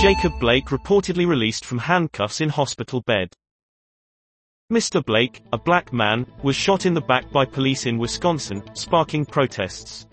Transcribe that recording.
Jacob Blake reportedly released from handcuffs in hospital bed. Mr. Blake, a black man, was shot in the back by police in Wisconsin, sparking protests.